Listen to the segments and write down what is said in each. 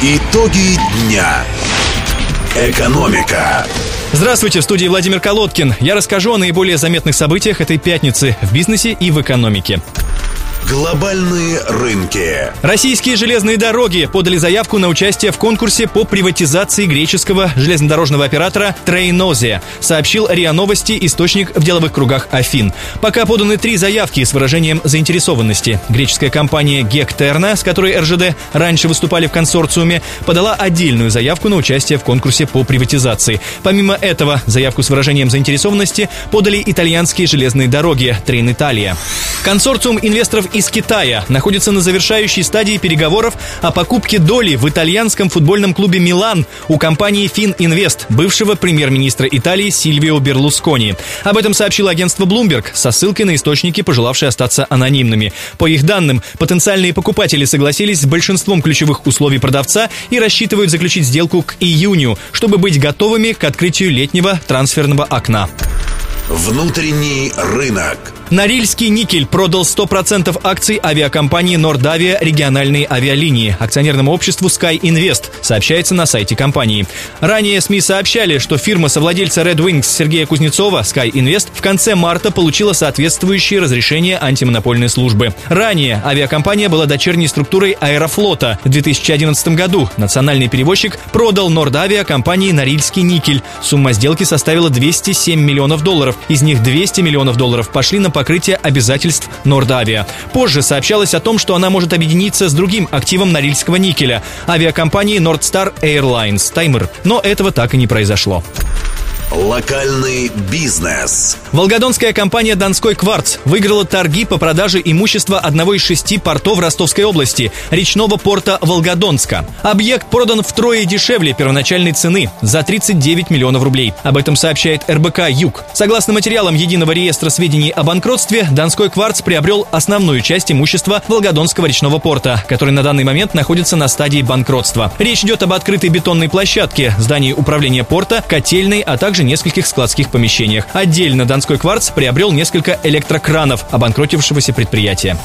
Итоги дня. Экономика. Здравствуйте, в студии Владимир Колодкин. Я расскажу о наиболее заметных событиях этой пятницы в бизнесе и в экономике. Глобальные рынки. Российские железные дороги подали заявку на участие в конкурсе по приватизации греческого железнодорожного оператора TrainOSE, сообщил РИА Новости источник в деловых кругах Афин. Пока поданы три заявки с выражением заинтересованности. Греческая компания GEK Terna, с которой РЖД раньше выступали в консорциуме, подала отдельную заявку на участие в конкурсе по приватизации. Помимо этого, заявку с выражением заинтересованности подали итальянские железные дороги Trenitalia. Консорциум инвесторов из Китая находится на завершающей стадии переговоров о покупке доли в итальянском футбольном клубе «Милан» у компании «Фининвест», бывшего премьер-министра Италии Сильвио Берлускони. Об этом сообщило агентство Bloomberg со ссылкой на источники, пожелавшие остаться анонимными. По их данным, потенциальные покупатели согласились с большинством ключевых условий продавца и рассчитывают заключить сделку к июню, чтобы быть готовыми к открытию летнего трансферного окна. Внутренний рынок. Норильский никель продал 100% акций авиакомпании Нордавия региональные авиалинии акционерному обществу Sky Invest, сообщается на сайте компании. Ранее СМИ сообщали, что фирма совладельца Red Wings Сергея Кузнецова Sky Invest в конце марта получила соответствующее разрешение антимонопольной службы. Ранее авиакомпания была дочерней структурой Аэрофлота. В 2011 году национальный перевозчик продал Нордавия компании Норильский никель. Сумма сделки составила 207 миллионов долларов. Из них 200 миллионов долларов пошли на покрытия обязательств Нордавия. Позже сообщалось о том, что она может объединиться с другим активом Норильского никеля – авиакомпанией Nordstar Airlines Таймер. Но этого так и не произошло. Локальный бизнес. Волгодонская компания «Донской кварц» выиграла торги по продаже имущества одного из шести портов Ростовской области – речного порта Волгодонска. Объект продан втрое дешевле первоначальной цены – за 39 миллионов рублей. Об этом сообщает РБК «Юг». Согласно материалам Единого реестра сведений о банкротстве, «Донской кварц» приобрел основную часть имущества Волгодонского речного порта, который на данный момент находится на стадии банкротства. Речь идет об открытой бетонной площадке, здании управления порта, котельной, а также нескольких складских помещениях. Отдельно Донской кварц приобрел несколько электрокранов обанкротившегося предприятия.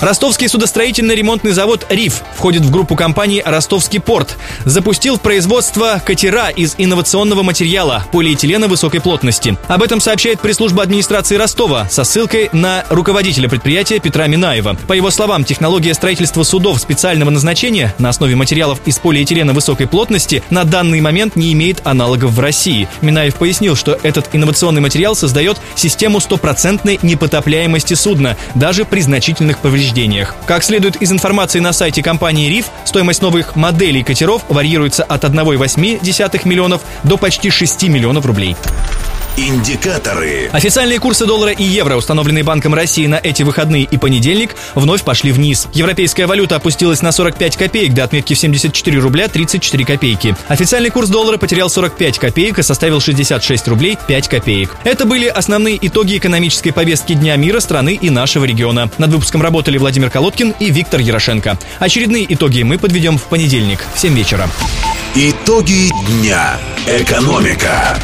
Ростовский судостроительный ремонтный завод «Риф» входит в группу компаний «Ростовский порт». Запустил в производство катера из инновационного материала – полиэтилена высокой плотности. Об этом сообщает пресс-служба администрации Ростова со ссылкой на руководителя предприятия Петра Минаева. По его словам, технология строительства судов специального назначения на основе материалов из полиэтилена высокой плотности на данный момент не имеет аналогов в России. Минаев Минаев пояснил, что этот инновационный материал создает систему стопроцентной непотопляемости судна, даже при значительных повреждениях. Как следует из информации на сайте компании РИФ, стоимость новых моделей катеров варьируется от 1,8 миллионов до почти 6 миллионов рублей. Индикаторы. Официальные курсы доллара и евро, установленные Банком России на эти выходные и понедельник, вновь пошли вниз. Европейская валюта опустилась на 45 копеек до отметки в 74 рубля 34 копейки. Официальный курс доллара потерял 45 копеек и составил 66 рублей 5 копеек. Это были основные итоги экономической повестки Дня мира страны и нашего региона. Над выпуском работали Владимир Колодкин и Виктор Ярошенко. Очередные итоги мы подведем в понедельник в 7 вечера. Итоги дня. Экономика.